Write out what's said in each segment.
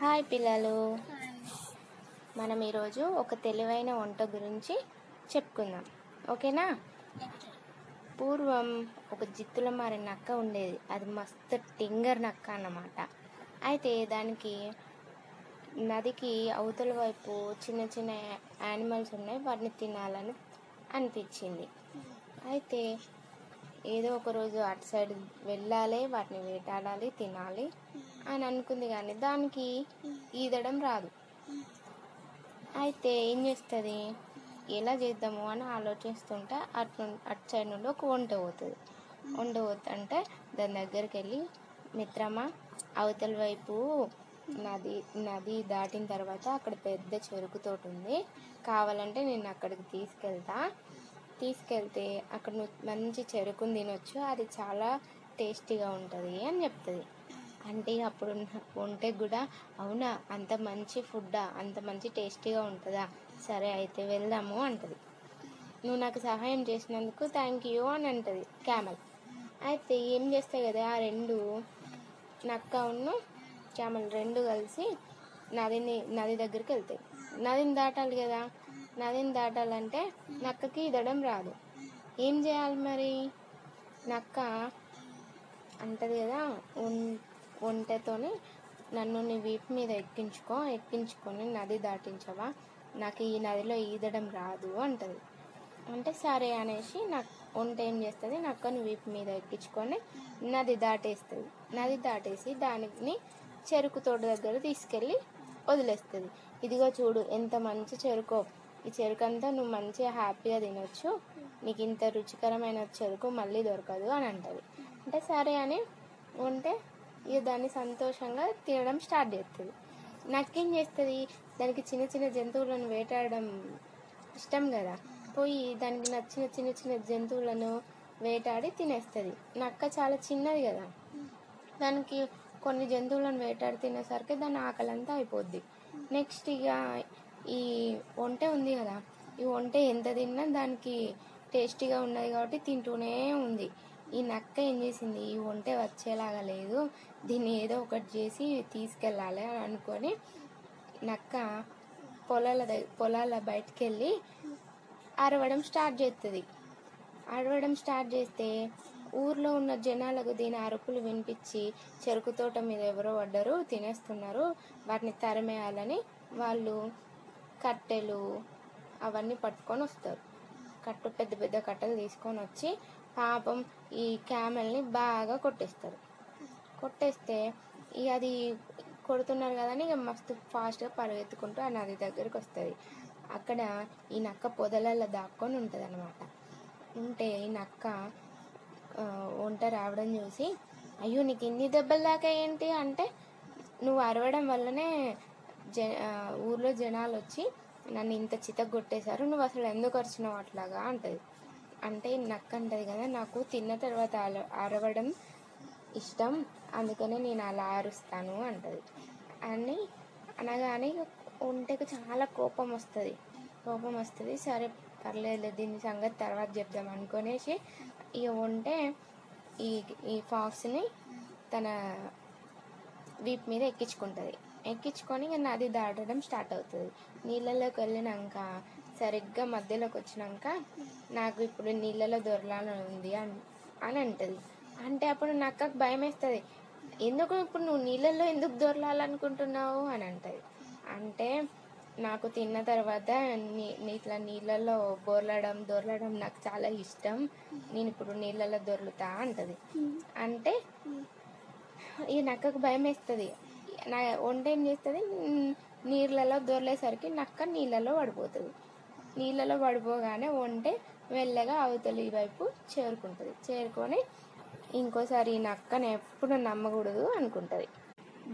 Hi పిల్లలు. మనం ఈరోజు ఒక తెలివైన వంట గురించి చెప్పుకుందాం. ఓకేనా? పూర్వం ఒక జిత్తుల మారి నక్క ఉండేది. అది మస్తు టింగర్ నక్క అన్నమాట. అయితే దానికి నదికి అవతల వైపు చిన్న చిన్న యానిమల్స్ ఉన్నాయి. వాటిని తినాలని అనిపించింది. అయితే ఏదో ఒక రోజు అటు సైడ్ వెళ్ళాలి వాటిని వేటాడాలి తినాలి. అని అనుకుంది కానీ దానికి ఈదడం రాదు. అయితే ఏం చేస్తుంది? ఎలా చేద్దాము అని ఆలోచిస్తుంటే అటు అటు సైడ్ నుండి ఒక వంట పోతుంది. వంట పోతుంటే దాని దగ్గరికి వెళ్ళి మిత్రమా అవతల వైపు నది నది దాటిన తర్వాత అక్కడ పెద్ద చెరుకు తోట ఉంది. కావాలంటే నేను అక్కడికి తీసుకెళ్తా. తీసుకెళ్తే అక్కడ నువ్వు మంచి చెరుకుని తినొచ్చు. అది చాలా టేస్టీగా ఉంటుంది అని చెప్తుంది. అంటే అప్పుడు ఉంటే కూడా అవునా అంత మంచి ఫుడ్డా అంత మంచి టేస్టీగా ఉంటుందా? సరే అయితే వెళ్దాము అంటది. నువ్వు నాకు సహాయం చేసినందుకు థ్యాంక్ యూ అని అంటది క్యామల్. అయితే ఏం చేస్తాయి కదా ఆ రెండు నక్క ఉన్న క్యామల్ రెండు కలిసి నదిని నది దగ్గరికి వెళ్తాయి. నదిని దాటాలి కదా నదిని దాటాలంటే నక్కకి ఈదడం రాదు. ఏం చేయాలి మరి? నక్క అంటది కదా ఉన్- ఒంటెతోని నన్ను నీ వీపు మీద ఎక్కించుకో ఎక్కించుకొని నది దాటించవా? నాకు ఈ నదిలో ఈదడం రాదు అంటది. అంటే సరే అనేసి నాకు ఒంట ఏం చేస్తుంది? నక్కని వీపు మీద ఎక్కించుకొని నది దాటేస్తుంది. నది దాటేసి దానిని చెరుకు తోట దగ్గర తీసుకెళ్ళి వదిలేస్తుంది. ఇదిగో చూడు ఎంత మంచి చెరుకో. ఈ చెరుకు అంతా నువ్వు మంచిగా హ్యాపీగా తినొచ్చు. నీకు ఇంత రుచికరమైన చెరుకు మళ్ళీ దొరకదు అని అంటది. అంటే సరే అని ఉంటే ఇక దాన్ని సంతోషంగా తినడం స్టార్ట్ చేస్తుంది. నక్కేం చేస్తుంది? దానికి చిన్న చిన్న జంతువులను వేటాడడం ఇష్టం కదా. పోయి దానికి నచ్చిన చిన్న చిన్న జంతువులను వేటాడి తినేస్తుంది. నక్క చాలా చిన్నది కదా. దానికి కొన్ని జంతువులను వేటాడి తినేసరికి దాని ఆకలి అంతా అయిపోద్ది. నెక్స్ట్ ఇక ఈ వంట ఉంది కదా. ఈ వంట ఎంత తిన్నా దానికి టేస్టీగా ఉన్నది కాబట్టి తింటూనే ఉంది. ఈ నక్క ఏం చేసింది? ఈ ఒంటె వచ్చేలాగా లేదు. దీన్ని ఏదో ఒకటి చేసి తీసుకెళ్ళాలి అని అనుకొని నక్క పొలాల దగ్గ పొలాల బయటికి వెళ్ళి అరవడం స్టార్ట్ చేస్తుంది అరవడం స్టార్ట్ చేస్తే ఊర్లో ఉన్న జనాలకు దీని అరుపులు వినిపించి చెరుకు తోట మీద ఎవరో పడ్డరు తినేస్తున్నారు. వాటిని తరిమేయాలని వాళ్ళు కట్టెలు అవన్నీ పట్టుకొని వస్తారు. కట్టు పెద్ద పెద్ద కట్టెలు తీసుకొని వచ్చి పాపం ఈ క్యామెల్ని బాగా కొట్టేస్తారు. కొట్టేస్తే ఇక అది కొడుతున్నారు కదా అని ఇక మస్తు ఫాస్ట్గా పరుగెత్తుకుంటూ ఆ నది దగ్గరికి వస్తుంది. అక్కడ ఈ నక్క పొదలలో దాక్కొని ఉంటుంది అనమాట ఉంటే ఈ నక్క వంట రావడం చూసి అయ్యో నీకు ఇన్ని దెబ్బలు దాకా ఏంటి? అంటే నువ్వు అరవడం వల్లనే జ ఊర్లో జనాలు వచ్చి నన్ను ఇంత చితగొట్టేశారు నువ్వు అసలు ఎందుకు వచ్చినావు అట్లాగా? అంటది. అంటే నక్క అంటది కదా నాకు తిన్న తర్వాత అల- అరవడం ఇష్టం అందుకనే నేను అలా అరుస్తాను అంటది. అని అనగానే ఒంటెకు చాలా కోపం వస్తుంది. కోపం వస్తుంది సరే పర్లేదు దీని సంగతి తర్వాత చెప్దాం అనుకునేసి ఇక ఉంటే ఈ ఈ ఫాక్స్ని తన వీప్ మీద ఎక్కించుకుంటుంది. ఎక్కించుకొని నది దాటడం స్టార్ట్ అవుతుంది. నీళ్ళలోకి వెళ్ళినాక సరిగ్గా మధ్యలోకి వచ్చినాక నాకు ఇప్పుడు నీళ్ళలో దొరలాలని ఉంది అని అని అంటుంది. అంటే అప్పుడు నక్కకు భయం వేస్తుంది. ఎందుకు ఇప్పుడు నువ్వు నీళ్ళల్లో ఎందుకు దొరలాలనుకుంటున్నావు అని అంటది. అంటే నాకు తిన్న తర్వాత నీ ఇట్లా నీళ్ళల్లో బోర్లడం దొరలడం నాకు చాలా ఇష్టం. నేను ఇప్పుడు నీళ్ళల్లో దొరులుతా అంటది. అంటే ఈ నక్కకు భయం వేస్తుంది. నా వంట ఏం చేస్తుంది? నీళ్ళలో దొరలేసరికి నక్క నీళ్ళలో పడిపోతుంది. నీళ్ళలో పడిపోగానే వంటే మెల్లగా అవతలి వైపు చేరుకుంటుంది. చేరుకొని ఇంకోసారి ఈ నక్కని ఎప్పుడు నమ్మకూడదు అనుకుంటుంది.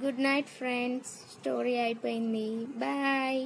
Good night friends. స్టోరీ అయిపోయింది. బాయ్.